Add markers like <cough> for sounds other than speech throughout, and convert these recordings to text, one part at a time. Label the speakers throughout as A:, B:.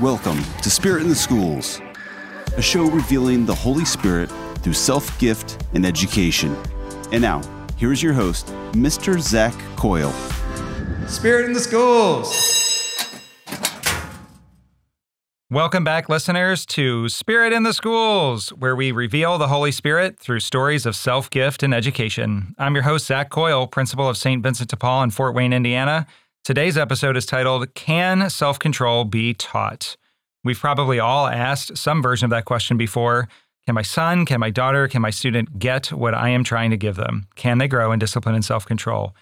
A: Welcome to Spirit in the Schools, a show revealing the Holy Spirit through self gift and education. And now, here's your host, Mr. Zach Coyle.
B: Spirit in the Schools. Welcome back, listeners, to Spirit in the Schools, where we reveal the Holy Spirit through stories of self gift and education. I'm your host, Zach Coyle, principal of St. Vincent de Paul in Fort Wayne, Indiana. Today's episode is titled, Can Self Control Be Taught? We've probably all asked some version of that question before. Can my son, can my daughter, can my student get what I am trying to give them? Can they grow in discipline and self control?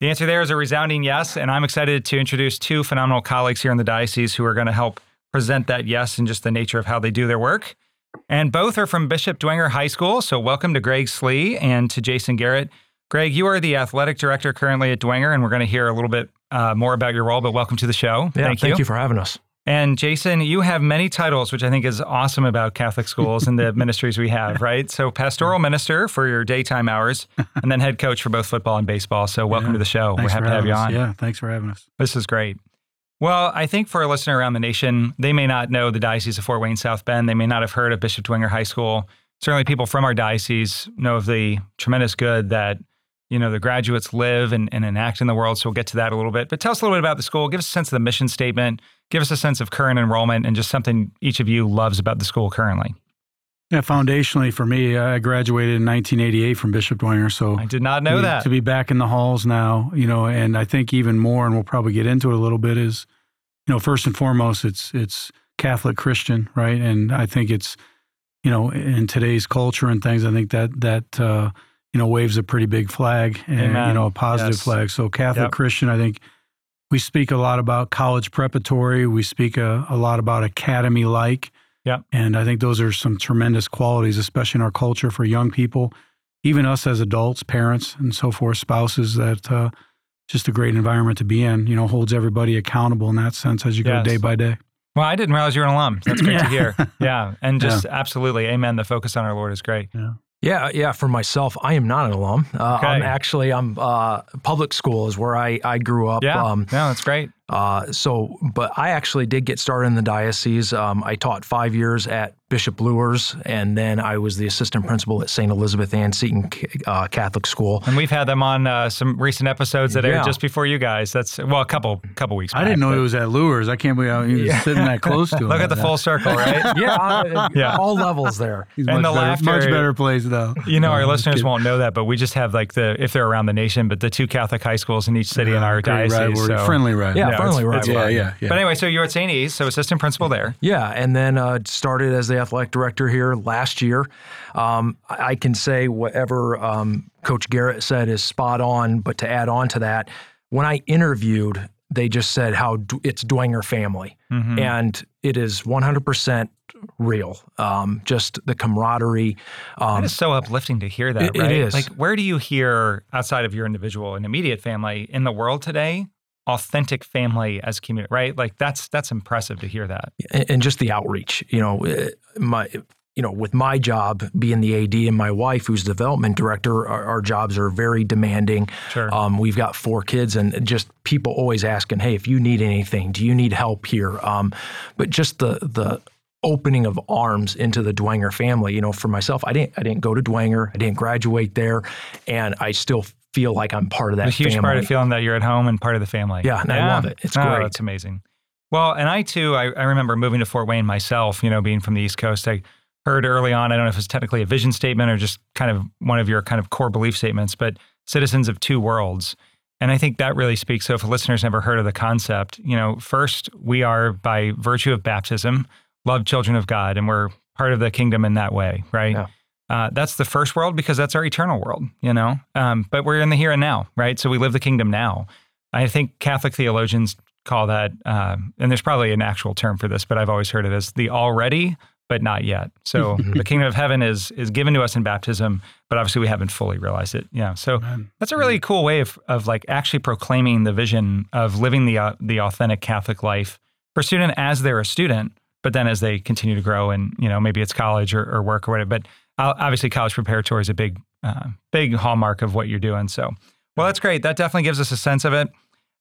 B: The answer there is a resounding yes, and I'm excited to introduce two phenomenal colleagues here in the diocese who are going to help present that yes and just the nature of how they do their work. And both are from Bishop Dwenger High School. So welcome to Greg Slee and to Jason Garrett. Greg, you are the athletic director currently at Dwenger, and we're going to hear a little bit uh, more about your role, but welcome to the show.
C: Yeah,
B: thank,
C: thank
B: you.
C: you for having us.
B: And Jason, you have many titles, which I think is awesome about Catholic <laughs> schools and the ministries we have, right? So, pastoral minister for your daytime hours, and then head coach for both football and baseball. So, welcome
D: Yeah.
B: to the show.
D: Thanks
B: We're happy to have
D: having
B: you
D: us.
B: on.
D: Yeah, thanks for having us.
B: This is great. Well, I think for a listener around the nation, they may not know the Diocese of Fort Wayne South Bend. They may not have heard of Bishop Dwenger High School. Certainly, people from our diocese know of the tremendous good that you know the graduates live and, and enact in the world. So we'll get to that a little bit. But tell us a little bit about the school. Give us a sense of the mission statement. Give us a sense of current enrollment and just something each of you loves about the school currently.
D: Yeah, foundationally for me, I graduated in 1988 from Bishop Dwenger, so
B: I did not know
D: to,
B: that.
D: to be back in the halls now, you know, and I think even more, and we'll probably get into it a little bit, is you know, first and foremost, it's it's Catholic Christian, right? And I think it's you know, in today's culture and things, I think that that uh, you know waves a pretty big flag and
B: Amen.
D: you know a positive
B: Yes.
D: flag. So Catholic
B: Yep.
D: Christian, I think we speak a lot about college preparatory. We speak a, a lot about academy like.
B: Yep.
D: And I think those are some tremendous qualities, especially in our culture for young people, even us as adults, parents, and so forth, spouses. That uh, just a great environment to be in. You know, holds everybody accountable in that sense as you
B: Yes.
D: go day by day.
B: well, I didn't realize you were an alum. That's great to <laughs> hear. Yeah. And just absolutely, amen. The focus on our Lord is great.
C: Yeah, yeah. Yeah. For myself, I am not an alum. Uh, I'm actually I'm uh, public school is where I I grew up.
B: Yeah.
C: Um,
B: no, that's great.
C: Uh, so, but I actually did get started in the diocese. Um, I taught five years at Bishop Luers, and then I was the assistant principal at St. Elizabeth Ann Seton uh, Catholic School.
B: And we've had them on uh, some recent episodes that aired just before you guys. That's well, a couple couple weeks. Ago.
D: I didn't know
B: but
D: it was at Luers. I can't believe he was
C: Yeah.
D: sitting that close to <laughs> him.
B: Look at the full circle, right? <laughs>
C: Yeah, uh,
B: Yeah.
C: all levels there.
D: He's
B: and
D: much
B: the
D: better,
B: laughter-
D: much better place though.
B: You know, our listeners
D: just
B: won't know that, but we just have like the if they're around the nation, but the two Catholic high schools in each city in
D: Yeah,
B: our
D: great
B: diocese.
D: rivalry,
B: so-
D: friendly rivalry.
C: Yeah,
B: No, it's
D: yeah, yeah, yeah.
B: But anyway, so you're at St. E's, so assistant principal there.
C: Yeah, and then uh, started as the athletic director here last year. Um, I can say whatever um, Coach Garrett said is spot on, but to add on to that, when I interviewed, they just said how d- it's Dwenger family,
B: Mhm.
C: and it is 100% real. Um, just the camaraderie. Um,
B: That is so uplifting to hear that,
C: It- it
B: right?
C: is.
B: Like, where do you hear outside of your individual and immediate family in the world today, authentic family as community, right? Like, that's that's impressive to hear that.
C: and, and just the outreach. You know, eh, my you know, with my job being the AD and my wife, who's development director, our, our jobs are very demanding.
B: Sure.
C: Um, we've got four kids, and just people always asking, "Hey, if you need anything, do you need help here?" Um, but just the the opening of arms into the Dwenger family. You know, for myself, I didn't I didn't go to Dwenger, I didn't graduate there, and I still feel like I'm part of that
B: a huge
C: family.
B: part of feeling that you're at home and part of the family.
C: Yeah, and I love it. It's
B: Oh,
C: great.
B: It's amazing. Well, and I too, I, I remember moving to Fort Wayne myself, you know, being from the East Coast. I heard early on, I don't know if it's technically a vision statement or just kind of one of your kind of core belief statements, but citizens of two worlds. And I think that really speaks. So if a listener's never heard of the concept, you know, first, we are by virtue of baptism, loved children of God, and we're part of the kingdom in that way, right?
C: Yeah.
B: Uh, that's the first world because that's our eternal world, you know. Um, but we're in the here and now, right? So we live the kingdom now. I think Catholic theologians call that, um, and there's probably an actual term for this, but I've always heard it as the already, but not yet. So <laughs> the kingdom of heaven is is given to us in baptism, but obviously we haven't fully realized it. Yeah. So
D: Amen.
B: that's a really cool way of, of like actually proclaiming the vision of living the uh, the authentic Catholic life for a student as they're a student, but then as they continue to grow and you know maybe it's college or, or work or whatever. But uh, obviously, college preparatory is a big uh, big hallmark of what you're doing. So well, that's great. That definitely gives us a sense of it.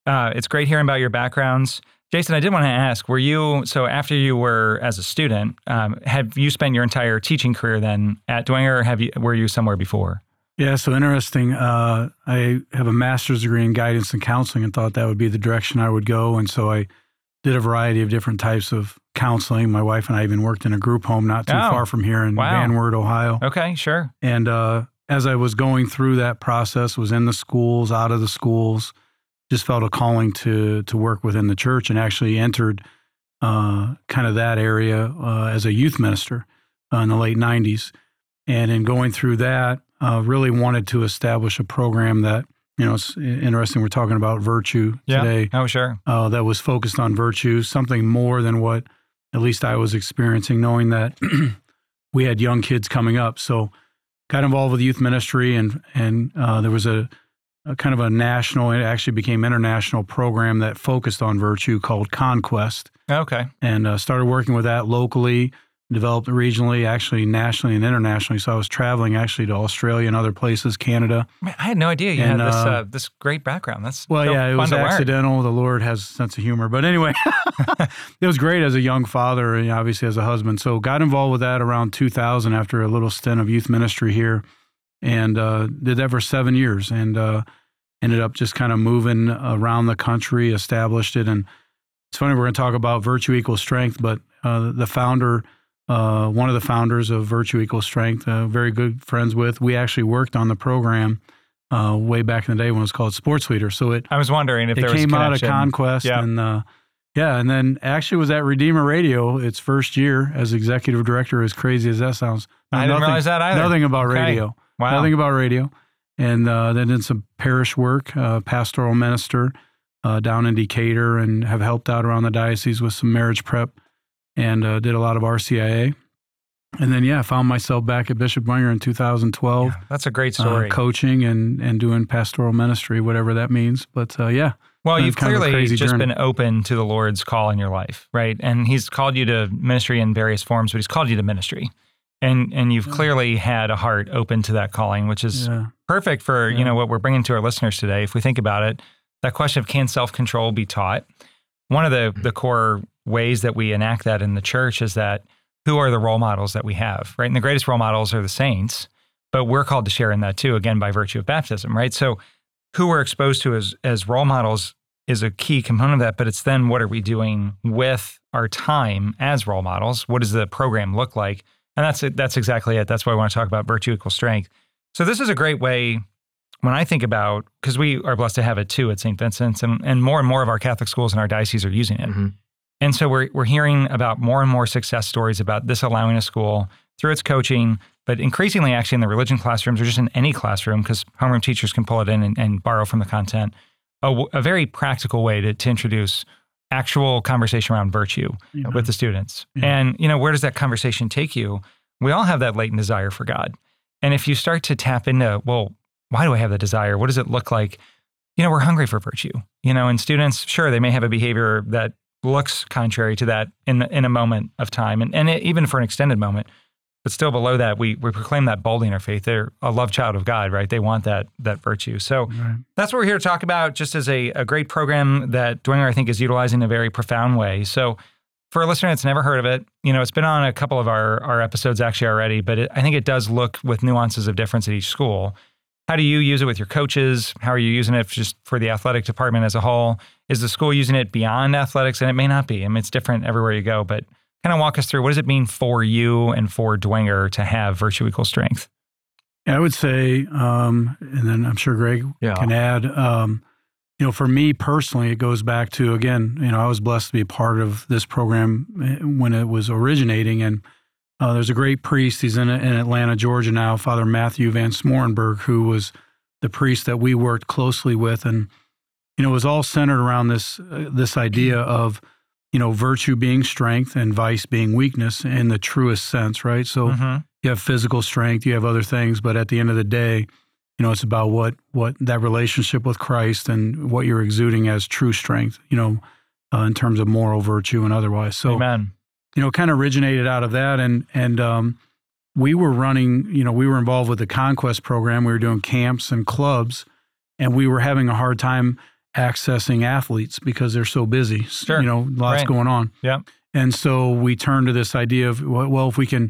B: Uh, it's great hearing about your backgrounds. Jason, I did want to ask: Were you so after you were as a student? Um, have you spent your entire teaching career then at Dwenger, or have you were you somewhere before?
D: Yeah, so interesting. Uh, I have a master's degree in guidance and counseling, and thought that would be the direction I would go. And so I did a variety of different types of counseling. My wife and I even worked in a group home not too
B: Oh,
D: far from here in
B: wow.
D: Van Wert, Ohio.
B: Okay, sure.
D: And uh, as I was going through that process, was in the schools, out of the schools, just felt a calling to to work within the church, and actually entered uh, kind of that area uh, as a youth minister uh, in the late '90s. And in going through that, uh, really wanted to establish a program that you know it's interesting. We're talking about virtue
B: Yeah.
D: today
B: Oh, sure.
D: uh, that was focused on virtue, something more than what at least I was experiencing, knowing that <clears throat> we had young kids coming up. So got involved with youth ministry, and and uh, there was a, a kind of a national, it actually became international program that focused on virtue called Conquest,
B: Okay.
D: and uh, started working with that locally. Developed regionally, actually nationally and internationally. So I was traveling actually to Australia and other places, Canada.
B: Man, I had no idea you
D: And,
B: had this
D: uh,
B: uh, this great background. That's
D: Well,
B: so
D: yeah, it was
B: to learn.
D: accidental. The Lord has a sense of humor. But anyway, <laughs> it was great as a young father and obviously as a husband. So got involved with that around 2000 after a little stint of youth ministry here and uh, did that for seven years and uh, ended up just kind of moving around the country, established it. And it's funny, we're going to talk about virtue equals strength, but uh, the founder, uh, one of the founders of Virtue Equals Strength, uh, very good friends with, we actually worked on the program uh, way back in the day when it was called Sports Leader. So it
B: I was wondering if
D: it
B: there was
D: came out of. Conquest
B: Yeah.
D: and uh, yeah, and then actually was at Redeemer Radio its first year as executive director. As crazy as that sounds,
B: I didn't
D: nothing,
B: realize that either.
D: Nothing about
B: Okay.
D: radio.
B: Wow.
D: Nothing about radio. And uh, then did some parish work, uh, pastoral minister uh, down in Decatur, and have helped out around the diocese with some marriage prep, and uh, did a lot of RCIA. And then yeah, found myself back at Bishop Dwenger in 2012
B: Yeah, that's a great
D: uh,
B: story.
D: coaching and and doing pastoral ministry, whatever that means. But uh, yeah,
B: well, you've
D: kind of a
B: clearly just
D: journey.
B: been open to the Lord's call in your life, right? And He's called you to ministry in various forms, but He's called you to ministry, and and you've clearly had a heart open to that calling, which is
D: yeah,
B: perfect for
D: Yeah.
B: you know what we're bringing to our listeners today. If we think about it, that question of can self control be taught? One of the the core ways that we enact that in the church is that who are the role models that we have, right? And the greatest role models are the saints, but we're called to share in that too, again by virtue of baptism, right? So who we're exposed to as as role models is a key component of that, but it's then what are we doing with our time as role models? What does the program look like? And that's it. That's exactly it. That's why I want to talk about virtue equals strength. So this is a great way when I think about because we are blessed to have it too at St. Vincent's, and, and more and more of our Catholic schools in our diocese are using it.
C: Mhm.
B: And so we're we're hearing about more and more success stories about this allowing a school through its coaching, but increasingly actually in the religion classrooms or just in any classroom because homeroom teachers can pull it in and, and borrow from the content. A very practical way to, to introduce actual conversation around virtue
D: Yeah.
B: with the students.
D: Yeah.
B: And you know, where does that conversation take you? We all have that latent desire for God. And if you start to tap into, well, why do I have that desire? What does it look like? You know, we're hungry for virtue. You know, and students, sure, they may have a behavior that looks contrary to that in in a moment of time, and and it, even for an extended moment. But still, below that, we we proclaim that boldly in our faith. They're a love child of God, right? They want that that virtue. So
D: right.
B: that's what we're here to talk about, just as a, a great program that Dwenger, I think, is utilizing in a very profound way. So, for a listener that's never heard of it, you know, it's been on a couple of our, our episodes actually already, but it, I think it does look with nuances of difference at each school. How do you use it with your coaches? How are you using it just for the athletic department as a whole? Is the school using it beyond athletics? And it may not be. I mean, it's different everywhere you go, but kind of walk us through what does it mean for you and for Dwenger to have virtue equals strength?
D: Yeah, I would say, um, and then I'm sure Greg
C: Yeah.
D: can add. Um, you know, for me personally, it goes back to again. You know, I was blessed to be a part of this program eh, when it was originating, and uh, there's a great priest. He's in, in Atlanta, Georgia now, Father Matthew Van Smorenberg, who was the priest that we worked closely with, and you know, it was all centered around this uh, this idea of you know virtue being strength and vice being weakness in the truest sense, right? So
B: Mhm.
D: you have physical strength, you have other things, but at the end of the day, you know, it's about what what that relationship with Christ and what you're exuding as true strength, you know, uh, in terms of moral virtue and otherwise. So,
B: Amen.
D: you know, kind of originated out of that, and and um, we were running, you know, we were involved with the Conquest program. We were doing camps and clubs, and we were having a hard time accessing athletes because they're so busy.
B: Sure.
D: You know, lots
B: Right.
D: going on.
B: Yeah.
D: And so we turn to this idea of well, if we can,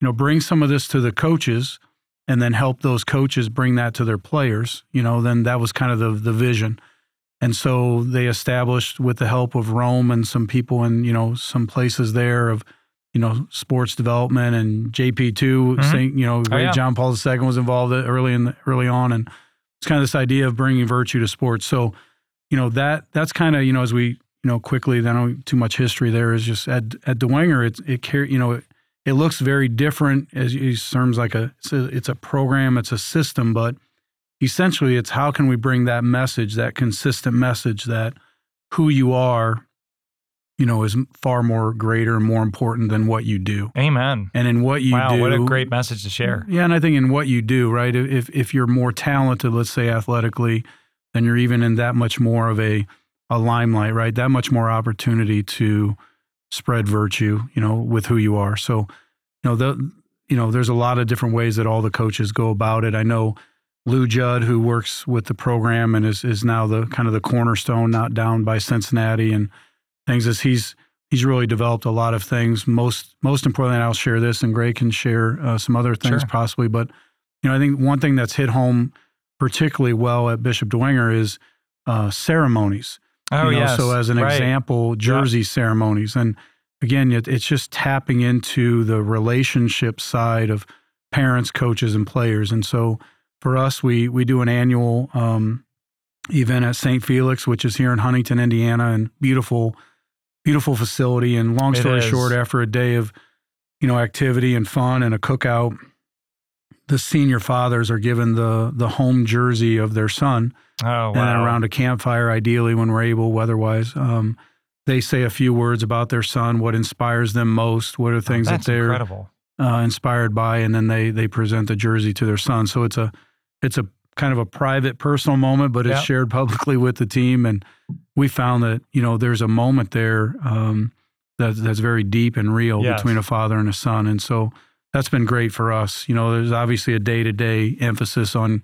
D: you know, bring some of this to the coaches and then help those coaches bring that to their players, you know, then that was kind of the the vision. And so they established with the help of Rome and some people in, you know, some places there of, you know, sports development and JP2,
B: Mhm.
D: Saint, you know, great
B: yeah.
D: John Paul II was involved early in the, early on. And it's kind of this idea of bringing virtue to sports. So, you know, that that's kind of, you know, as we, you know, quickly, I don't too much history there is just at, at Dwenger, it's, it carry, you know, it, it looks very different as you use terms like a it's, a, it's a program, it's a system, but essentially it's how can we bring that message, that consistent message that who you are, you know, is far more greater and more important than what you do.
B: Amen.
D: And in what you
B: wow,
D: do,
B: what a great message to share.
D: yeah, and I think in what you do, right? If if you're more talented, let's say athletically, then you're even in that much more of a a limelight, right? That much more opportunity to spread virtue, you know, with who you are. So, you know, the you know, there's a lot of different ways that all the coaches go about it. I know Lou Judd, who works with the program and is is now the kind of the cornerstone, not down by Cincinnati and things, is he's he's really developed a lot of things. Most most importantly, I'll share this, and Gray can share uh, some other things
B: Sure.
D: possibly. But you know, I think one thing that's hit home particularly well at Bishop Dwenger is uh, ceremonies.
B: Oh,
D: you know,
B: yes.
D: So as an
B: Right.
D: example, jersey ceremonies, and again, it, it's just tapping into the relationship side of parents, coaches, and players. And so for us, we we do an annual um, event at St. Felix, which is here in Huntington, Indiana, and beautiful, beautiful facility. And long story short, after a day of you know activity and fun and a cookout, the senior fathers are given the the home jersey of their son
B: Oh,
D: and around a campfire, ideally when we're able, weatherwise. Um, they say a few words about their son, what inspires them most, what are things
B: That's
D: that they're uh, inspired by, and then they they present the jersey to their son. So it's a it's a kind of a private, personal moment, but it's
B: Yep.
D: shared publicly with the team. And we found that you know there's a moment there um, that that's very deep and real
B: Yes.
D: between a father and a son, and so that's been great for us. You know, there's obviously a day to day emphasis on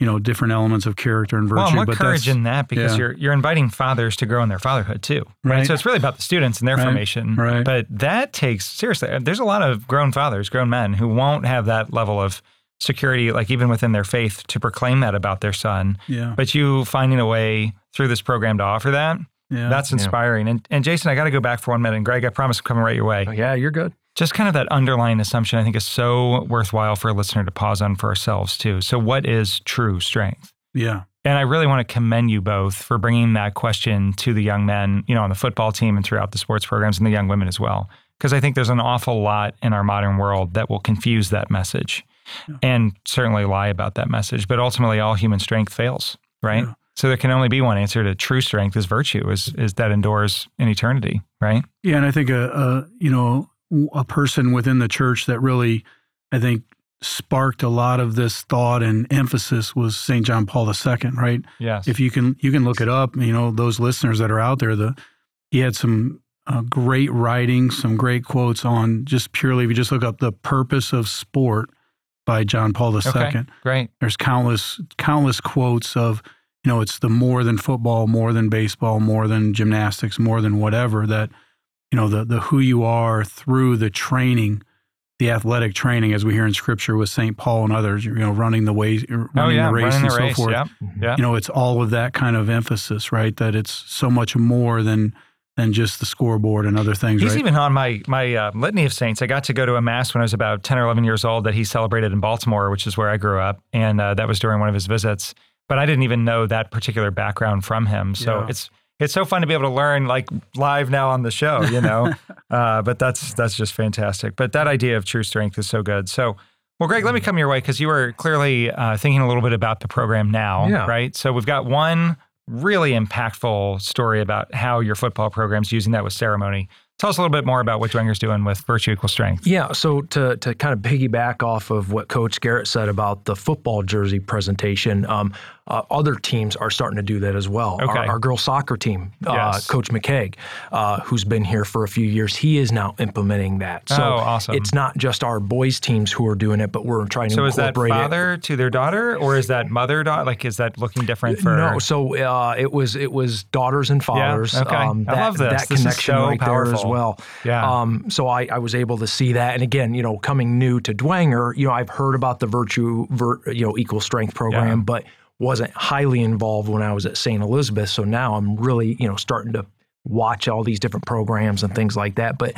D: you know different elements of character and virtue.
B: Well, and what
D: but
B: courage
D: that's,
B: in that because
D: yeah.
B: you're you're inviting fathers to grow in their fatherhood too, right?
D: Right.
B: So it's really about the students and their
D: Right.
B: formation.
D: Right.
B: But that takes seriously. uh, There's a lot of grown fathers, grown men who won't have that level of security, like even within their faith, to proclaim that about their son.
D: yeah,
B: But you finding a way through this program to offer that,
D: yeah.
B: that's inspiring. And and Jason, I got to go back for one minute. And Greg, I promise I'm coming right your way
C: Oh, yeah, you're good.
B: Just kind of that underlying assumption I think is so worthwhile for a listener to pause on for ourselves too. So what is true strength?
D: yeah,
B: And I really want to commend you both for bringing that question to the young men, you know, on the football team and throughout the sports programs and the young women as well. Because I think there's an awful lot in our modern world that will confuse that message and certainly lie about that message. But ultimately, all human strength fails, right?
D: Yeah.
B: So there can only be one answer to true strength is virtue, is, is that endures in eternity, right?
D: yeah. And I think a you know a person within the church that really I think sparked a lot of this thought and emphasis was St. John Paul II, right?
B: Yes.
D: If you can you can look it up, you know those listeners that are out there, the he had some uh, great writing, some great quotes on just purely if you just look up the purpose of sport by John Paul II.
B: okay. Great.
D: there's countless countless quotes of you know it's the more than football more than baseball more than gymnastics more than whatever that you know the the who you are through the training the athletic training as we hear in scripture with St. Paul and others you know running the way running
B: Oh, yeah.
D: the race
B: Running
D: and
B: the
D: so
B: race.
D: forth
B: Yep. Yeah.
D: you know it's all of that kind of emphasis right that it's so much more than than just the scoreboard and other things
B: He's
D: right
B: even on my my uh, litany of saints. I got to go to a mass when I was about ten or eleven years old that he celebrated in Baltimore, which is where I grew up, and uh, that was during one of his visits. But I didn't even know that particular background from him. So
D: Yeah.
B: it's it's so fun to be able to learn like live now on the show, you know. <laughs> uh, but that's that's just fantastic. But that idea of true strength is so good. So. Well, Greg, let me come your way because you were clearly uh, thinking a little bit about the program now,
C: Yeah.
B: right? So we've got one really impactful story about how your football program's using that with ceremony. Tell us a little bit more about what Dwenger's doing with Virtue Equals Strength.
C: Yeah, so to to kind of piggyback off of what Coach Garrett said about the football jersey presentation, um, uh, other teams are starting to do that as well.
B: Okay.
C: Our, our girls soccer team, uh, Coach McKeag, uh, who's been here for a few years, he is now implementing that. So
B: Oh, awesome.
C: it's not just our boys teams who are doing it, but we're trying to incorporate
B: So is that
C: incorporate it.
B: father to their daughter, or is that mother daughter? Like, is that looking different for?
C: No, so uh, it was it was daughters and fathers.
B: okay.
C: Um,
B: I love this.
C: That
B: This is
C: connection
B: so
C: right there as well.
B: Yeah.
C: Um, so I, I was able to see that, and again, you know, coming new to Dwenger, you know, I've heard about the Virtue, Vir, you know, Equal Strength program,
B: Yeah.
C: but wasn't highly involved when I was at St. Elizabeth. So now I'm really, you know, starting to watch all these different programs and things like that. But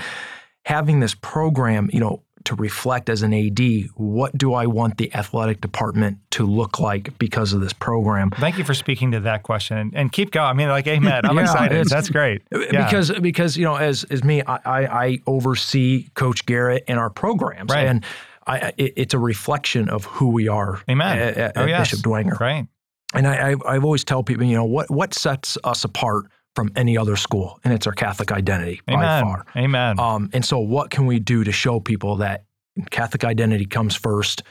C: having this program, you know, to reflect as an AD, what do I want the athletic department to look like because of this program?
B: Thank you for speaking to that question and, and keep going. I mean, like, amen. I'm <laughs>
C: Yeah,
B: excited. That's great. <laughs> Yeah.
C: because because you know as as me I, I I oversee Coach Garrett and our programs
B: Right.
C: and I it, it's a reflection of who we are
B: amen.
C: Oh, at, at,
B: oh, yes.
C: Bishop Dwenger
B: Right.
C: and I, I I've always tell people you know what what sets us apart from any other school and it's our Catholic identity by far
B: Amen.
C: um, and so what can we do to show people that Catholic identity comes first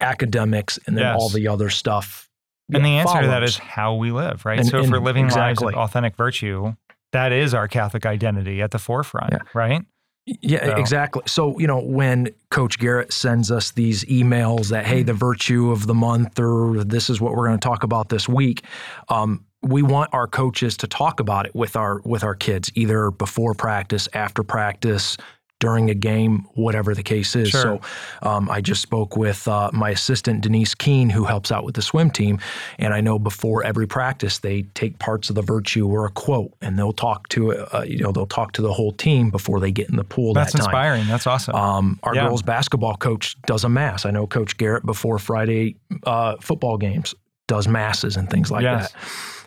C: academics and then
B: Yes.
C: all the other stuff
B: and the
C: yeah,
B: answer to that is how we live, right?
C: And-
B: so if we're
C: and
B: living lives of authentic virtue, that is our Catholic identity at the forefront,
C: Yeah.
B: right?
C: Yeah,
B: So-
C: exactly. So, you know, when Coach Garrett sends us these emails that, hey, the virtue of the month, or this is what we're going to talk about this week, um, we want our coaches to talk about it with our with our kids, either before practice, after practice, during a game, whatever the case is.
B: Sure.
C: So, um, I just spoke with uh, my assistant Denise Keene, who helps out with the swim team, and I know before every practice they take parts of the virtue or a quote, and they'll talk to uh, you know they'll talk to the whole team before they get in the pool
B: That's
C: that time.
B: inspiring. That's awesome.
C: Um, our
B: Yeah.
C: girls basketball coach does a mass. I know Coach Garrett before Friday uh, football games does masses and things like
B: Yes.
C: that.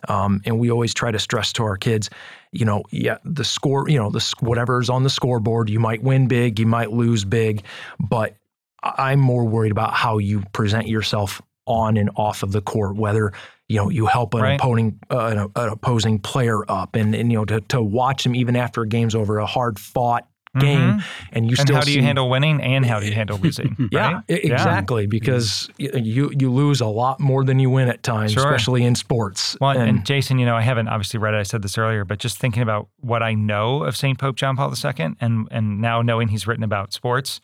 C: Um, and we always try to stress to our kids, you know, yeah, the score, you know, the whatever's on the scoreboard, you might win big, you might lose big, but I'm more worried about how you present yourself on and off of the court, whether you know you help an
B: Right.
C: opposing uh, an, an opposing player up, and, and you know to to watch them even after a game's over, a hard fought game,
B: Mhm.
C: and you
B: and
C: still
B: how do you
C: see-
B: handle winning and how do you handle losing? <laughs>
C: yeah,
B: right?
C: e- exactly. Because you you lose a lot more than you win at times,
B: Sure.
C: especially in sports.
B: Well, and,
C: And-
B: Jason, you know, I haven't obviously read it. I said this earlier, but just thinking about what I know of St. Pope John Paul II and and now knowing he's written about sports,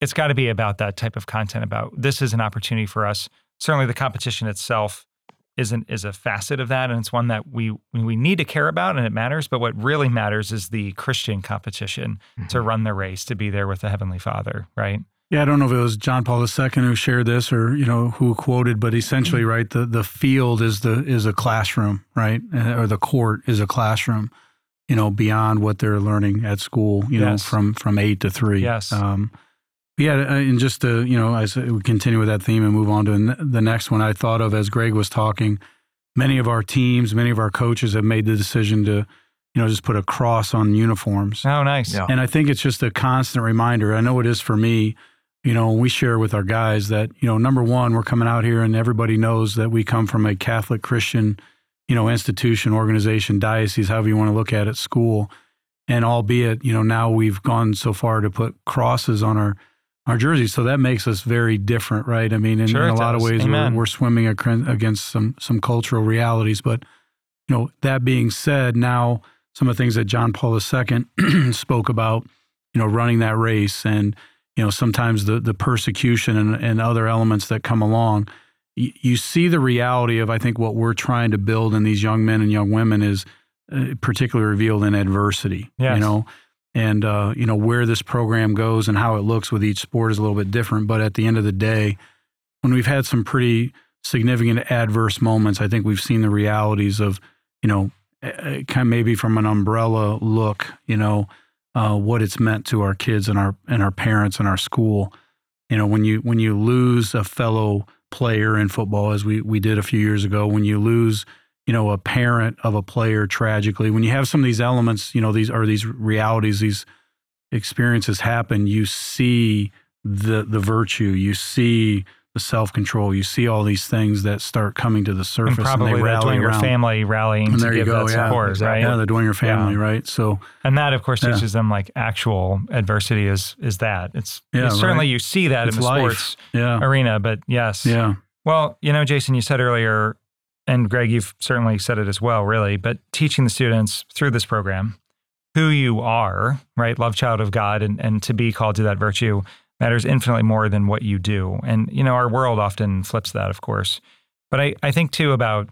B: it's got to be about that type of content about this is an opportunity for us. Certainly the competition itself isn't is a facet of that and it's one that we we need to care about and it matters, but what really matters is the Christian competition to
C: Mm-hmm.
B: run the race, to be there with the heavenly Father, right?
D: Yeah, I don't know if it was John Paul II who shared this or you know who quoted, but essentially, right, the the field is the is a classroom, right, Uh, or the court is a classroom, you know, beyond what they're learning at school, you know, from from eight to three.
B: Yes.
D: Um, yeah, uh, and just to you know, as we continue with that theme and move on to the next one, I thought of as Greg was talking, many of our teams, many of our coaches have made the decision to, you know, just put a cross on uniforms.
B: Oh, nice.
C: Yeah.
D: And I think it's just a constant reminder. I know it is for me. You know, we share with our guys that, you know, number one, we're coming out here and everybody knows that we come from a Catholic Christian, you know, institution, organization, diocese, however you want to look at it, school. And albeit, you know, now we've gone so far to put crosses on our our jerseys, so that makes us very different, right? I mean, in,
B: Sure
D: in a lot of ways, we're, we're swimming against some some cultural realities. But you know, that being said, now some of the things that John Paul II <clears throat> spoke about, you know, running that race and, you know, sometimes the, the persecution and, and other elements that come along, you, you see the reality of, I think, what we're trying to build in these young men and young women is uh, particularly revealed in adversity,
B: Yes.
D: you know, and, uh, you know, where this program goes and how it looks with each sport is a little bit different. But at the end of the day, when we've had some pretty significant adverse moments, I think we've seen the realities of, you know, kind of maybe from an umbrella look, you know, uh, what it's meant to our kids and our and our parents and our school. You know, when you when you lose a fellow player in football, as we we did a few years ago, when you lose, you know, a parent of a player tragically, when you have some of these elements, you know, these are these realities, these experiences happen, you see the the virtue, you see the self control. You see all these things that start coming to the surface,
B: and probably
D: and they
B: the
D: rally
B: Dwenger
D: around.
B: family rallying
D: And
B: to
D: there you
B: give
D: go,
B: that
D: yeah,
B: support, right?
D: Yeah, the Dwenger family, right? So
B: And that, of course,
D: Yeah.
B: teaches them like actual adversity is is that. It's,
D: Yeah,
B: it's certainly
D: right.
B: you see that
D: it's
B: in the
D: life.
B: sports
D: Yeah,
B: arena, but yes.
D: yeah,
B: Well, you know, Jason, you said earlier, and Greg, you've certainly said it as well, really, but teaching the students through this program who you are, right? Love child of God and, and to be called to that virtue matters infinitely more than what you do. And, you know, our world often flips that, of course. But I, I think too about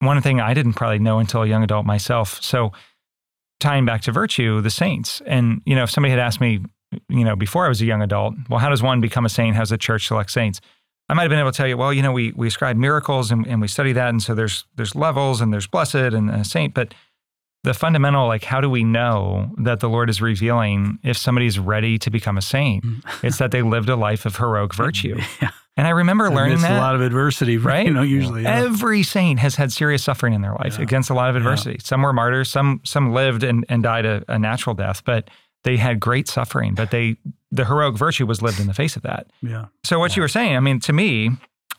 B: one thing I didn't probably know until a young adult myself. So tying back to virtue, the saints. And, you know, if somebody had asked me, you know, before I was a young adult, well, how does one become a saint? How does the church select saints? I might have been able to tell you, well, you know, we we ascribe miracles and, and we study that, and so there's there's levels and there's blessed and a saint, but the fundamental, like, how do we know that the Lord is revealing if somebody's ready to become a saint? Mm. <laughs> it's that they lived a life of heroic <laughs> virtue.
D: Yeah.
B: And I remember learning that.
D: a lot of adversity, <laughs>
B: right?
D: You know, usually. yeah.
B: Every saint has had serious suffering in their life
D: Yeah.
B: against a lot of adversity. Some were martyrs, some some lived and, and died a, a natural death, but they had great suffering. But they the heroic virtue was lived in the face of that.
D: yeah,
B: So what you were saying, I mean, to me,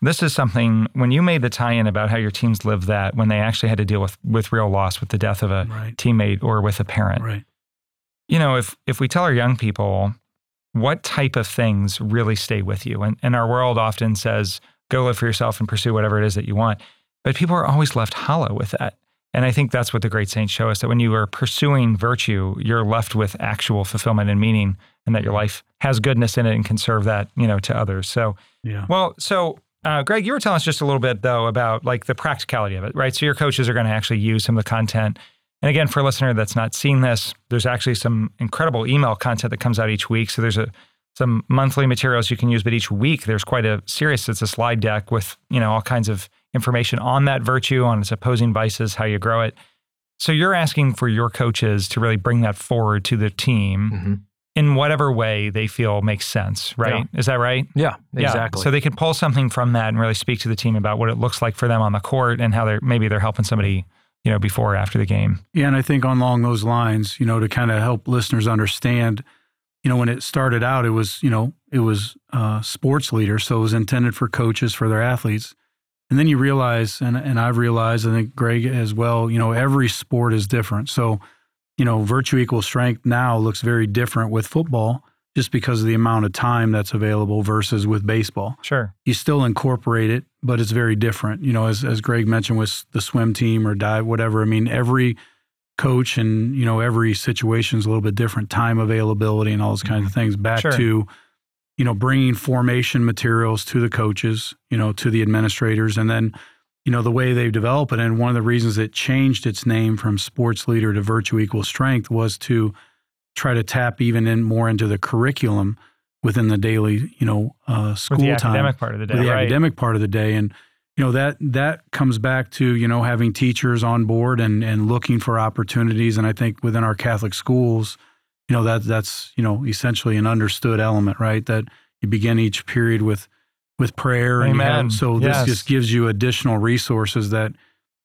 B: this is something when you made the tie-in about how your teams lived that when they actually had to deal with with real loss, with the death of a
D: right,
B: teammate or with a parent.
D: right.
B: You know, if if we tell our young people what type of things really stay with you, and, and our world often says, go live for yourself and pursue whatever it is that you want. But people are always left hollow with that. And I think that's what the great saints show us that when you are pursuing virtue, you're left with actual fulfillment and meaning, and that your life has goodness in it and can serve that, you know, to others. So
D: Yeah,
B: well, so uh, Greg, you were telling us just a little bit though about like the practicality of it, right? So your coaches are going to actually use some of the content. And again, for a listener that's not seen this, there's actually some incredible email content that comes out each week. So there's a some monthly materials you can use, but each week there's quite a series. It's a slide deck with you know all kinds of information on that virtue, on its opposing vices, how you grow it. So you're asking for your coaches to really bring that forward to the team
C: Mhm.
B: in whatever way they feel makes sense, right? Is that right?
C: Yeah,
B: Yeah,
C: exactly.
B: So they can pull something from that and really speak to the team about what it looks like for them on the court and how they're maybe they're helping somebody, you know, before or after the game.
D: Yeah, and I think on along those lines, you know, to kind of help listeners understand, you know, when it started out, it was, you know, it was uh, sports leader, so it was intended for coaches for their athletes. And then you realize, and and I've realized, I think Greg as well, you know, every sport is different. So, you know, virtue equals strength now looks very different with football, just because of the amount of time that's available versus with baseball
B: Sure.
D: you still incorporate it, but it's very different. You know, as as Greg mentioned with the swim team or dive, whatever. I mean, every coach and you know every situation is a little bit different. Time availability and all those kinds of mm-hmm. things. Back
B: Sure.
D: to you know bringing formation materials to the coaches, you know, to the administrators, and then you know the way they've developed it. And one of the reasons it changed its name from sports leader to virtue equals strength was to try to tap even in more into the curriculum within the daily, you know, uh, school
B: With the
D: time
B: academic part of the day.
D: the
B: right.
D: academic part of the day and you know that that comes back to you know having teachers on board and and looking for opportunities and i think within our catholic schools you know that that's you know essentially an understood element right that you begin each period with with prayer and you have- so this
B: Yes.
D: just gives you additional resources that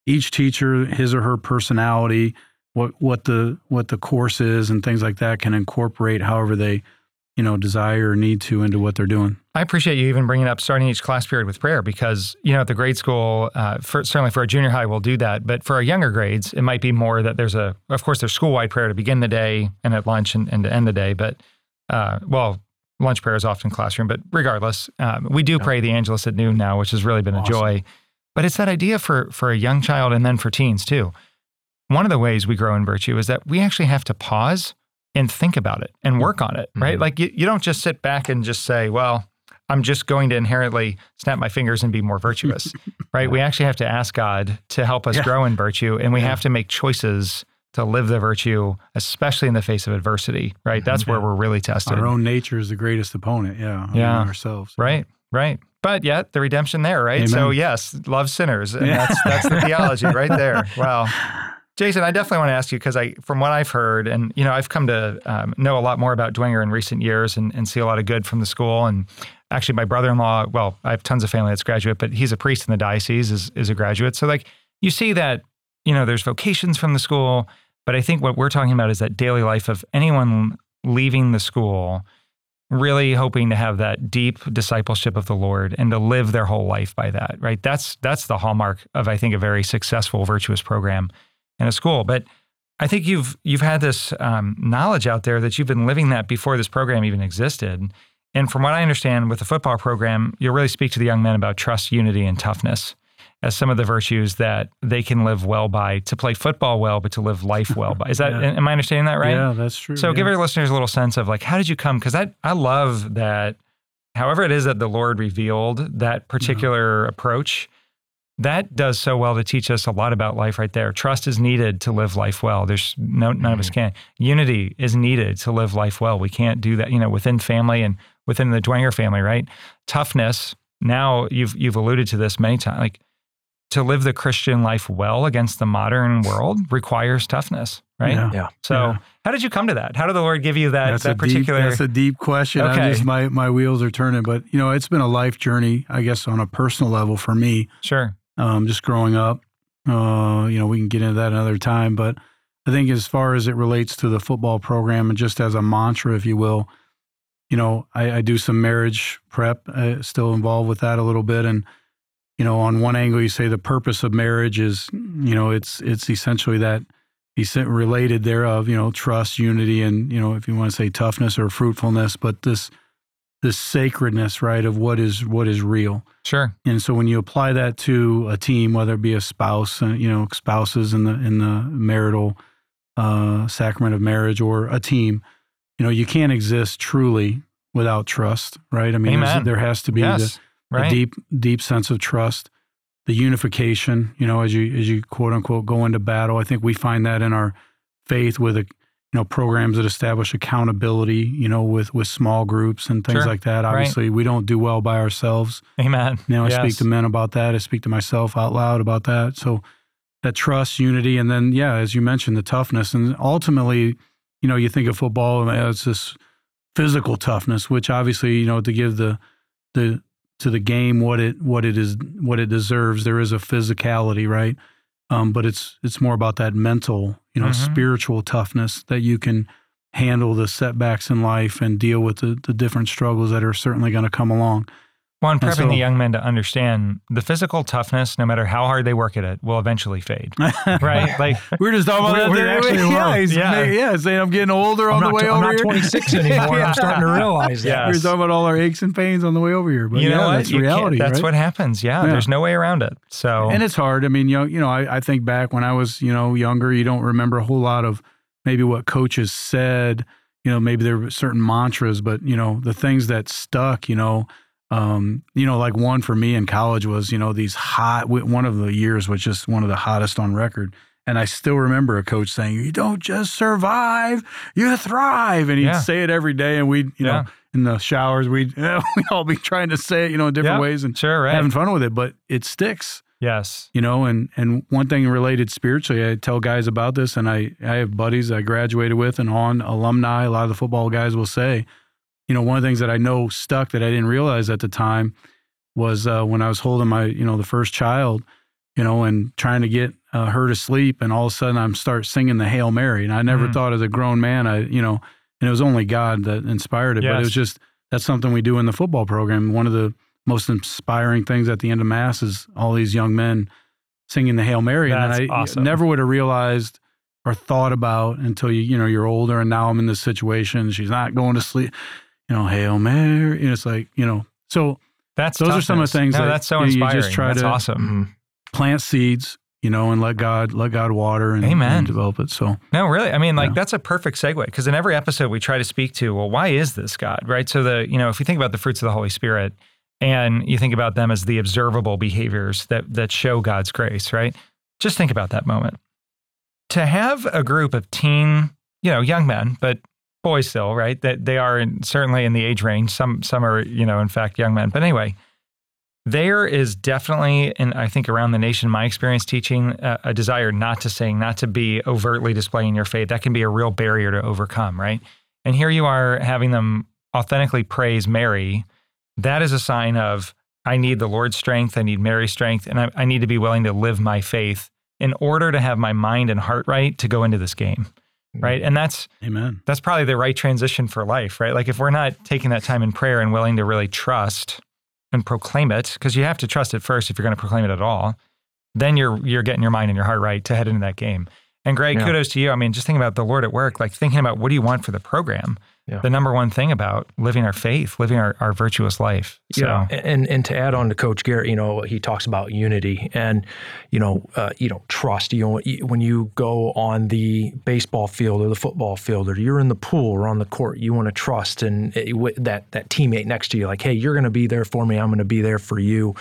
D: each teacher his or her personality what what the what the course is and things like that can incorporate however they you know desire or need to into what they're doing
B: I appreciate you even bringing up starting each class period with prayer because, you know, at the grade school, uh, for, certainly for a junior high, we'll do that. But for our younger grades, it might be more that there's a, of course, there's school wide prayer to begin the day and at lunch and, and to end the day. But, uh, well, lunch prayer is often classroom, but regardless, um, we do pray the Angelus at noon now, which has really been
D: Awesome.
B: a joy. But it's that idea for, for a young child and then for teens too. One of the ways we grow in virtue is that we actually have to pause and think about it and work on it, right?
C: Mhm.
B: Like you, you don't just sit back and just say, well, I'm just going to inherently snap my fingers and be more virtuous, <laughs> right? We actually have to ask God to help us
D: Yeah.
B: grow in virtue, and we
D: Yeah.
B: have to make choices to live the virtue, especially in the face of adversity, right? That's where we're really tested.
D: Our own nature is the greatest opponent. Yeah.
B: Yeah.
D: ourselves.
B: Right, right. But yet the redemption there, right? So yes, love sinners, and that's that's the theology right there. Wow. <laughs> Jason, I definitely want to ask you because I, from what I've heard, and you know, I've come to um, know a lot more about Dwenger in recent years, and, and see a lot of good from the school. And actually, my brother-in-law, well, I have tons of family that's graduate, but he's a priest in the diocese, is is a graduate. So like, you see that, you know, there's vocations from the school, but I think what we're talking about is that daily life of anyone leaving the school really hoping to have that deep discipleship of the Lord and to live their whole life by that, right? That's that's the hallmark of I think a very successful virtuous program in a school. But I think you've you've had this um, knowledge out there that you've been living that before this program even existed. And from what I understand, with the football program, you'll really speak to the young men about trust, unity, and toughness as some of the virtues that they can live well by to play football well, but to live life well by. Is that <laughs>
D: Yeah.
B: am I understanding that right?
D: Yeah, that's true.
B: So
D: yeah.
B: give our listeners a little sense of like how did you come? Because I I love that. However, it is that the Lord revealed that particular approach. That does so well to teach us a lot about life right there. Trust is needed to live life well. There's no none of us mm-hmm. can. Unity is needed to live life well. We can't do that, you know, within family and within the Dwenger family, right? Toughness. Now you've you've alluded to this many times. Like to live the Christian life well against the modern world requires toughness, right?
D: Yeah.
C: Yeah.
B: So,
D: Yeah.
B: how did you come to that? How did the Lord give you that
D: that's
B: that
D: a
B: particular?
D: Deep, that's a deep question. I'm
B: Okay.
D: just my my wheels are turning, but you know, it's been a life journey, I guess, on a personal level for me.
B: sure.
D: Um, just growing up, uh, you know, we can get into that another time, but I think as far as it relates to the football program and just as a mantra, if you will, you know, I, I do some marriage prep, uh, still involved with that a little bit, and you know, on one angle, you say the purpose of marriage is, you know, it's it's essentially that related thereof, you know, trust, unity, and you know, if you want to say toughness or fruitfulness, but this this sacredness, right, of what is what is real.
B: Sure.
D: And so when you apply that to a team, whether it be a spouse, uh, you know, spouses in the in the marital uh, sacrament of marriage, or a team, you know, you can't exist truly without trust, right? I mean, there has to be
B: yes.
D: the,
B: right.
D: a deep deep sense of trust, the unification. You know, as you as you quote unquote go into battle, I think we find that in our faith with a you know programs that establish accountability. You know, with with small groups and things
B: Sure.
D: like that.
B: Right.
D: Obviously, we don't do well by ourselves.
B: Amen.
D: Now I
B: Yes.
D: speak to men about that. I speak to myself out loud about that. So that trust, unity, and then yeah, as you mentioned, the toughness, and ultimately, you know, you think of football as this physical toughness, which obviously, you know, to give the the to the game what it what it is what it deserves, there is a physicality, right? Um, but it's it's more about that mental, you know,
B: Mhm.
D: spiritual toughness that you can handle the setbacks in life and deal with the, the different struggles that are certainly going to come along.
B: Well, and prepping the young men to understand the physical toughness, no matter how hard they work at it, will eventually fade. <laughs> right? Like
D: we're just talking about
C: We-
D: that.
C: we
D: today.
C: actually
D: yeah, he's,
B: Yeah.
D: yeah. yeah, saying I'm getting older on
C: I'm
D: the
C: not,
D: way
C: I'm
D: over
C: not
D: here.
C: 26 <laughs> anymore. I'm starting to realize that.
B: Yeah.
D: We were talking about all our aches and pains on the way over here, but
B: you
D: yeah,
B: know what?
D: that's
B: You
D: reality.
B: That's
D: right?
B: what happens. Yeah,
D: Yeah.
B: There's no way around it. So
D: And it's hard. I mean, you know, you know, I, I think back when I was, you know, younger, you don't remember a whole lot of maybe what coaches said. You know, maybe there were certain mantras, but you know, the things that stuck. You know, um, you know, like one for me in college was, you know, these hot. One of the years was just one of the hottest on record. And I still remember a coach saying, "You don't just survive, you thrive." And he'd
B: Yeah.
D: say it every day, and we'd, you
B: Yeah.
D: know, in the showers, we'd <laughs> we'd all be trying to say it, you know, in different
B: Yeah,
D: ways and
B: sure, right?
D: having fun with it. But it sticks
B: yes.
D: you know and and one thing related spiritually i tell guys about this and i i have buddies i graduated with and on alumni a lot of the football guys will say you know one of the things that i know stuck that i didn't realize at the time was uh, when i was holding my you know the first child you know and trying to get uh, her to sleep and all of a sudden i'm start singing the hail mary and i never
B: Mhm.
D: thought as a grown man i you know and it was only god that inspired it but it was just that's something we do in the football program one of the most inspiring things at the end of mass is all these young men singing the Hail Mary.
B: That's
D: and I
B: awesome.
D: never would have realized or thought about until you, you know, you're older and now I'm in this situation. She's not going to sleep, you know, Hail Mary. And it's like, you know, so
B: That's
D: Those are some of the things
B: No,
D: that,
B: that's so
D: you know, you
B: inspiring.
D: just try
B: that's
D: to-
B: awesome.
C: Mhm.
D: plant seeds, you know, and let God, let God water and,
B: Amen.
D: and develop it. So
B: No, really. I mean, like
D: Yeah.
B: that's a perfect segue because in every episode we try to speak to, well, why is this God, right? So the, you know, if you think about the fruits of the Holy Spirit and you think about them as the observable behaviors that that show God's grace, right? Just think about that moment. To have a group of teen, you know, young men, but boys still, right? That they are in, certainly in the age range. Some some are, you know, in fact, young men. But anyway, there is definitely, and I think around the nation, my experience teaching, a, a desire not to sing, not to be overtly displaying your faith. That can be a real barrier to overcome, right? And here you are having them authentically praise Mary. That is a sign of I need the Lord's strength, I need Mary's strength, and I, I need to be willing to live my faith in order to have my mind and heart right to go into this game. Right? Mm-hmm. And that's
D: Amen.
B: that's probably the right transition for life, right? Like if we're not taking that time in prayer and willing to really trust and proclaim it, because you have to trust it first if you're going to proclaim it at all, then you're you're getting your mind and your heart right to head into that game. And Greg,
C: Yeah.
B: kudos to you. I mean, just thinking about the Lord at work, like thinking about what do you want for the program?
C: Yeah.
B: The number one thing about living our faith, living our, our virtuous life. So
C: Yeah, and and to add on to Coach Garrett, you know, he talks about unity and you know, uh, you know, trust. You know, when you go on the baseball field or the football field, or you're in the pool or on the court, you want to trust and it- that that teammate next to you, like, hey, you're going to be there for me. I'm going to be there for you.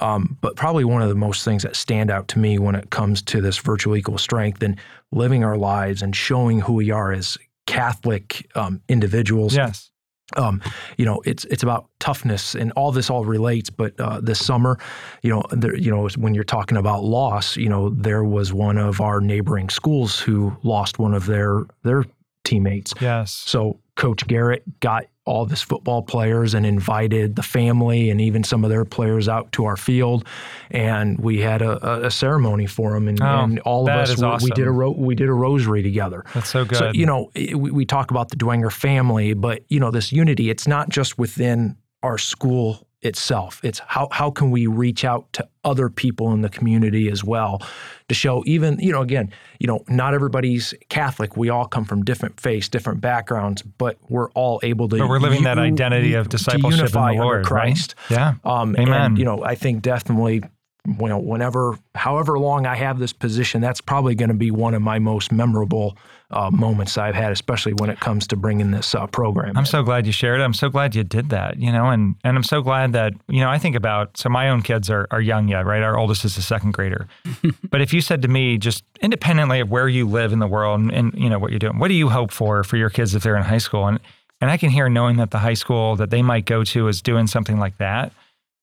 C: Um, but probably one of the most things that stand out to me when it comes to this virtual equal strength and living our lives and showing who we are as Catholic um, individuals
B: yes.
C: um, you know, it's it's about toughness, and all this all relates. But uh, this summer, you know, there, you know, when you're talking about loss, you know, there was one of our neighboring schools who lost one of their their teammates.
B: Yes.
C: So Coach Garrett got all his football players and invited the family and even some of their players out to our field, and we had a, a- ceremony for them, and,
B: Oh,
C: and all of us we, we did a ro- we did a rosary together.
B: That's so good.
C: So, you know, we, we talk about the Dwenger family, but, you know, this unity, it's not just within our school itself. It's how, how can we reach out to other people in the community as well to show even, you know, again, you know, not everybody's Catholic. We all come from different faiths, different backgrounds, but we're all able to.
B: but we're living that identity of
C: to
B: discipleship in
C: unify
B: the
C: under Christ.
B: right? Yeah.
C: Um,
B: Amen.
C: And, you know, I think definitely, you know, whenever, however long I have this position, that's probably going to be one of my most memorable uh, moments I've had, especially when it comes to bringing this uh, program.
B: I'm
C: in.
B: so glad you shared it. I'm so glad you did that, you know, and and I'm so glad that, you know, I think about so my own kids are are young yet, right? Our oldest is a second grader. <laughs> but if you said to me, just independently of where you live in the world and, and you know what you're doing, what do you hope for for your kids if they're in high school? And and I can hear knowing that the high school that they might go to is doing something like that,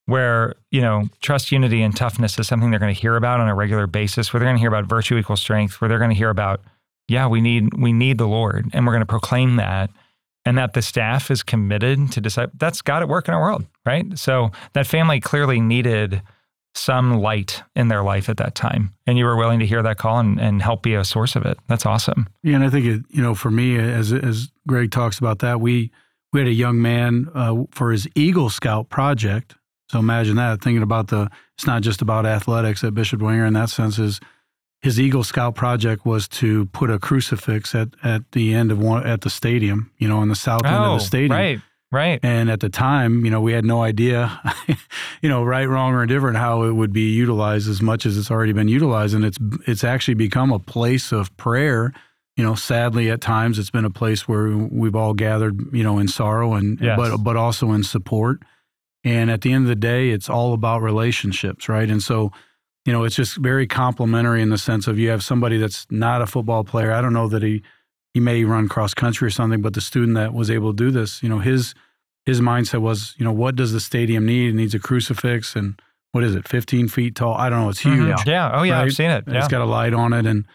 B: where, you know, trust, unity, and toughness is something they're going to hear about on a regular basis, where they're going to hear about virtue equals strength, where they're going to hear about, yeah, we need we need the Lord, and we're going to proclaim that and that the staff is committed to disciple. That's got to work in our world, right? So that family clearly needed some light in their life at that time, and you were willing to hear that call and, and help be a source of it. That's awesome.
D: Yeah, and I think it, you know, for me, as as Greg talks about that, we we had a young man uh, for his Eagle Scout project. So imagine that, thinking about the. It's not just about athletics at Bishop Dwenger in that sense. Is his Eagle Scout project was to put a crucifix at at the end of one at the stadium, you know, on the south end of the oh, stadium.
B: Oh, right, right.
D: And at the time, you know, we had no idea, <laughs> you know, right, wrong, or indifferent how it would be utilized as much as it's already been utilized, and it's it's actually become a place of prayer. You know, sadly, at times it's been a place where we've all gathered, you know, in sorrow and
B: Yes.
D: but but also in support. And at the end of the day, it's all about relationships, right? And so, you know, it's just very complimentary in the sense of you have somebody that's not a football player. I don't know that he he may run cross country or something, but the student that was able to do this, you know, his his mindset was, you know, what does the stadium need? It needs a crucifix and what is it, 15 feet tall? I don't know. It's huge.
B: Mhm. Yeah. Oh, yeah. I've seen it. Yeah.
D: It's got a light on it. And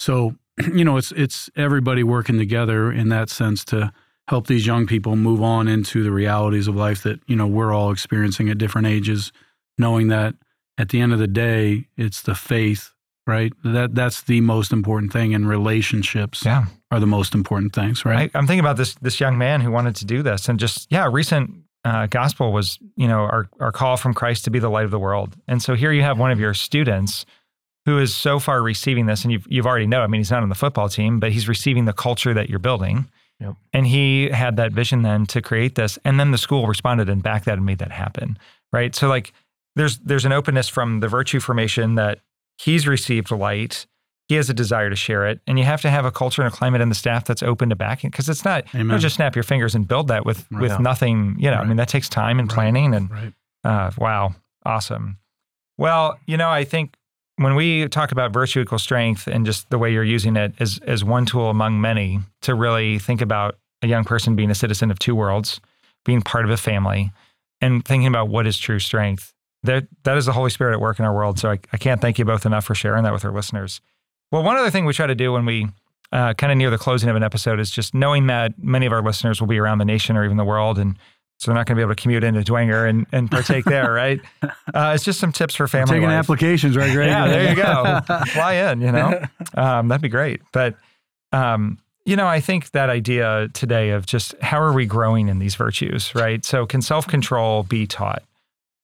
D: so, <clears throat> you know, it's it's everybody working together in that sense to help these young people move on into the realities of life that, you know, we're all experiencing at different ages, knowing that at the end of the day, it's the faith, right? That that's the most important thing and relationships
B: yeah.
D: are the most important things, right?
B: I, I'm thinking about this this young man who wanted to do this, and just yeah, recent uh, gospel was you know our our call from Christ to be the light of the world, and so here you have one of your students who is so far receiving this, and you've you've already know. I mean, he's not on the football team, but he's receiving the culture that you're building.
C: Yep.
B: And he had that vision then to create this, and then the school responded and backed that and made that happen, right? So like, there's there's an openness from the virtue formation that he's received light, he has a desire to share it, and you have to have a culture and a climate in the staff that's open to backing because it's not you don't just snap your fingers and build that with
D: Right.
B: with nothing. You know, I mean that takes time and
D: Right.
B: planning and
D: right.
B: uh, wow, awesome. Well, you know, I think when we talk about virtue equals strength and just the way you're using it as as one tool among many to really think about a young person being a citizen of two worlds, being part of a family, and thinking about what is true strength. That that is the Holy Spirit at work in our world. So I, I can't thank you both enough for sharing that with our listeners. Well, one other thing we try to do when we uh, kind of near the closing of an episode is just knowing that many of our listeners will be around the nation or even the world, and so they're not going to be able to commute into Dwenger and, and partake there, right? <laughs> Uh, it's just some tips for family
D: Taking
B: life.
D: applications, right, Greg?
B: Yeah, there you go. <laughs> Fly in, you know, <laughs> um, that'd be great. But um, You know, I think that idea today of just how are we growing in these virtues, right? So, can self control be taught?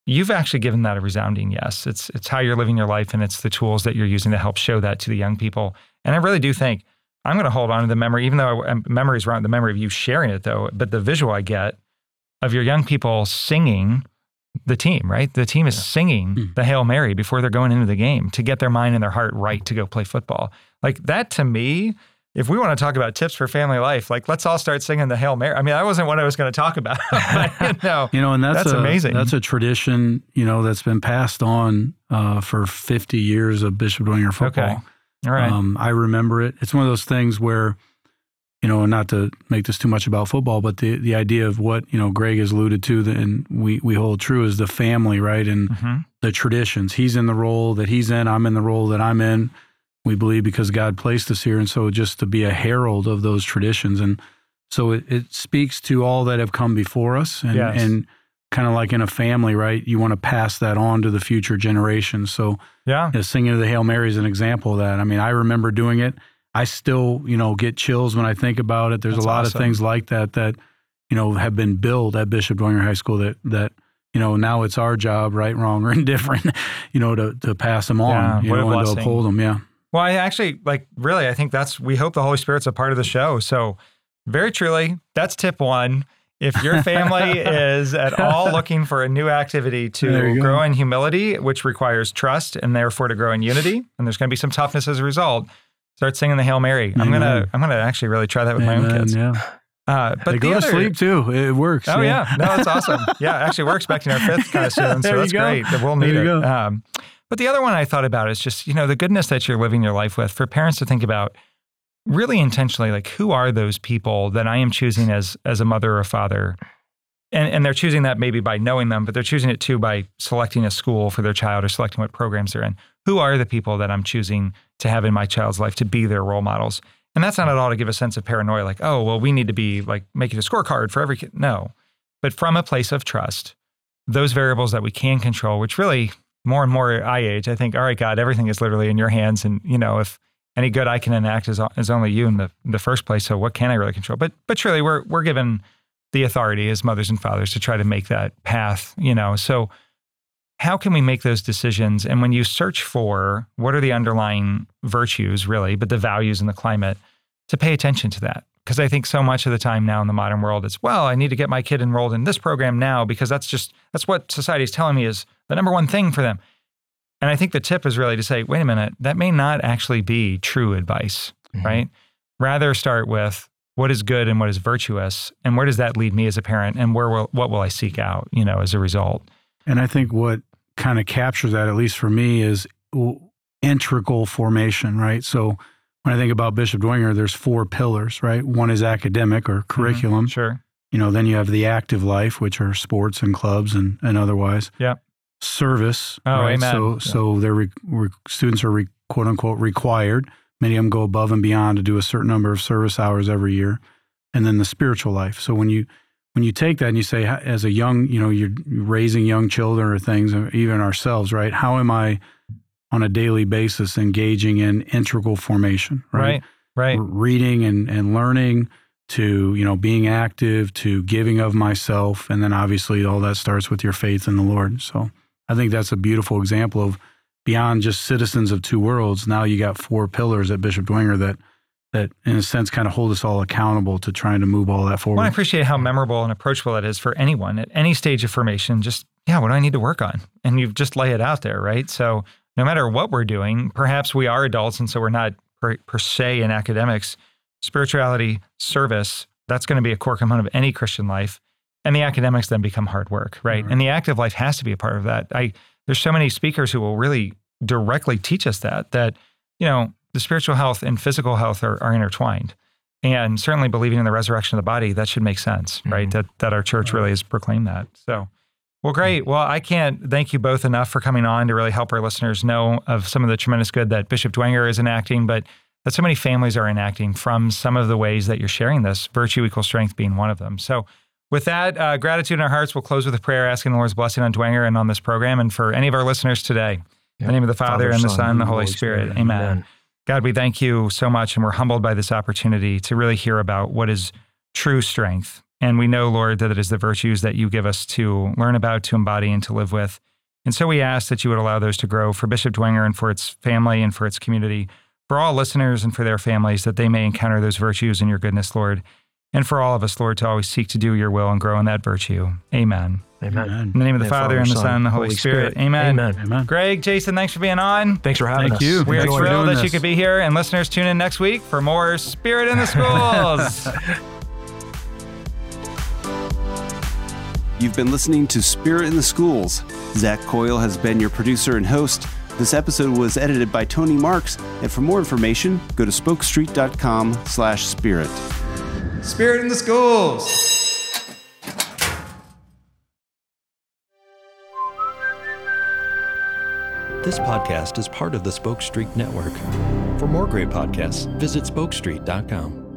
B: You've actually given that a resounding yes. It's it's how you're living your life, and it's the tools that you're using to help show that to the young people. And I really do think I'm going to hold on to the memory, even though I, memory is wrong. The memory of you sharing it, though, but the visual I get of your young people singing the team, right? The team is yeah. singing mm. the Hail Mary before they're going into the game to get their mind and their heart right to go play football. Like that to me, if we want to talk about tips for family life, like let's all start singing the Hail Mary. I mean, that wasn't what I was going to talk about. <laughs> you, know, <laughs>
D: you know, and that's,
B: that's
D: a,
B: amazing.
D: That's a tradition, you know, that's been passed on uh, for 50 years of Bishop Dwenger football.
B: Okay. All right. Um,
D: I remember it. It's one of those things where you know, not to make this too much about football, but the the idea of what you know Greg has alluded to, and we we hold true is the family, right, and mm-hmm. the traditions. He's in the role that he's in. I'm in the role that I'm in. We believe because God placed us here, and so just to be a herald of those traditions, and so it, it speaks to all that have come before us, and
B: yes.
D: and kind of like in a family, right? You want to pass that on to the future generations. So
B: yeah,
D: you know, singing the Hail Mary is an example of that. I mean, I remember doing it I still, you know, get chills when I think about it. There's That's a lot awesome. of things like that that, you know, have been built at Bishop Dwenger High School that that you know now it's our job, right, wrong, or <laughs> indifferent, you know, to to pass them on,
B: yeah,
D: you know, and to uphold them. Yeah.
B: Well, I actually like really. I think that's we hope the Holy Spirit's a part of the show. So, very truly, that's tip one. If your family <laughs> is at all looking for a new activity to grow in humility, which requires trust and therefore to grow in unity, and there's going to be some toughness as a result, Start singing the Hail Mary. Amen. I'm gonna I'm gonna actually really try that with Amen, my own kids.
D: Yeah. Uh, but they go other, to sleep too. It works.
B: Oh yeah, yeah. no, it's awesome. Yeah, actually, we're expecting our fifth kind of soon, so <laughs> that's great. We'll need it. Um, but the other one I thought about is just you know the goodness that you're living your life with. For parents to think about really intentionally, like who are those people that I am choosing as as a mother or a father, and and they're choosing that maybe by knowing them, but they're choosing it too by selecting a school for their child or selecting what programs they're in. Who are the people that I'm choosing to have in my child's life to be their role models. And that's not at all to give a sense of paranoia, like, oh, well, we need to be like making a scorecard for every kid. No. But from a place of trust, those variables that we can control, which really more and more I age, I think, all right, God, everything is literally in your hands. And, you know, if any good I can enact is, is only you in the, the first place. So what can I really control? But, but truly, we're, we're given the authority as mothers and fathers to try to make that path, you know. So how can we make those decisions? And when you search for what are the underlying virtues, really, but the values in the climate, to pay attention to that. Because I think so much of the time now in the modern world, it's, well, I need to get my kid enrolled in this program now because that's just, that's what society is telling me is the number one thing for them. And I think the tip is really to say, wait a minute, that may not actually be true advice, mm-hmm. right? Rather start with what is good and what is virtuous, and where does that lead me as a parent, and where will, what will I seek out, you know, as a result.
D: And I think what kind of captures that, at least for me, is integral formation, right? So when I think about Bishop Dwenger, there's four pillars, right? One is academic or mm-hmm. curriculum.
B: Mm-hmm, sure.
D: You know, then you have the active life, which are sports and clubs and, and otherwise.
B: Yeah.
D: Service.
B: Oh,
D: right?
B: amen.
D: So,
B: yeah.
D: so they're re, re, students are re, quote unquote required. Many of them go above and beyond to do a certain number of service hours every year. And then the spiritual life. So when you when you take that and you say, as a young, you know, you're raising young children or things, even ourselves, right? How am I on a daily basis engaging in integral formation,
B: right? Right. right.
D: Reading and, and learning to, you know, being active to giving of myself. And then obviously all that starts with your faith in the Lord. So I think that's a beautiful example of beyond just citizens of two worlds. Now you got four pillars at Bishop Dwenger that that in a sense kind of hold us all accountable to trying to move all that forward.
B: Well, I appreciate how memorable and approachable that is for anyone at any stage of formation. Just, yeah, what do I need to work on? And you just lay it out there, right? So no matter what we're doing, perhaps we are adults and so we're not per, per se in academics, spirituality, service, that's going to be a core component of any Christian life. And the academics then become hard work, right? right? And the active life has to be a part of that. I there's so many speakers who will really directly teach us that that you know the spiritual health and physical health are, are intertwined. And certainly believing in the resurrection of the body, that should make sense, mm-hmm. right? That, that our church really has proclaimed that. So, well, great. Well, I can't thank you both enough for coming on to really help our listeners know of some of the tremendous good that Bishop Dwenger is enacting, but that so many families are enacting from some of the ways that you're sharing this, virtue equals strength being one of them. So, with that, uh, gratitude in our hearts, we'll close with a prayer asking the Lord's blessing on Dwenger and on this program and for any of our listeners today. In the name of the Father, Father and the Son, and the Holy, Holy Spirit. Spirit. Amen. Amen. God, we thank you so much, and we're humbled by this opportunity to really hear about what is true strength. And we know, Lord, that it is the virtues that you give us to learn about, to embody, and to live with. And so we ask that you would allow those to grow for Bishop Dwenger and for its family and for its community, for all listeners and for their families, that they may encounter those virtues in your goodness, Lord. And for all of us, Lord, to always seek to do your will and grow in that virtue. Amen.
C: Amen.
D: Amen.
B: In the name of the
C: And
B: Father, and the Son, and the Holy, Spirit. Amen.
C: Amen.
D: Amen.
B: Greg, Jason, thanks for being on.
C: Thanks for having
D: Thank
C: us.
D: you.
B: We are thrilled
D: doing
B: that you could be here, and listeners, tune in next week for more Spirit in the Schools. <laughs>
A: You've been listening to Spirit in the Schools. Zach Coyle has been your producer and host. This episode was edited by Tony Marks, and for more information, go to spokestreet.com slash spirit.
B: Spirit in the Schools.
E: This podcast is part of the Spoke Street Network. For more great podcasts, visit spokestreet.com.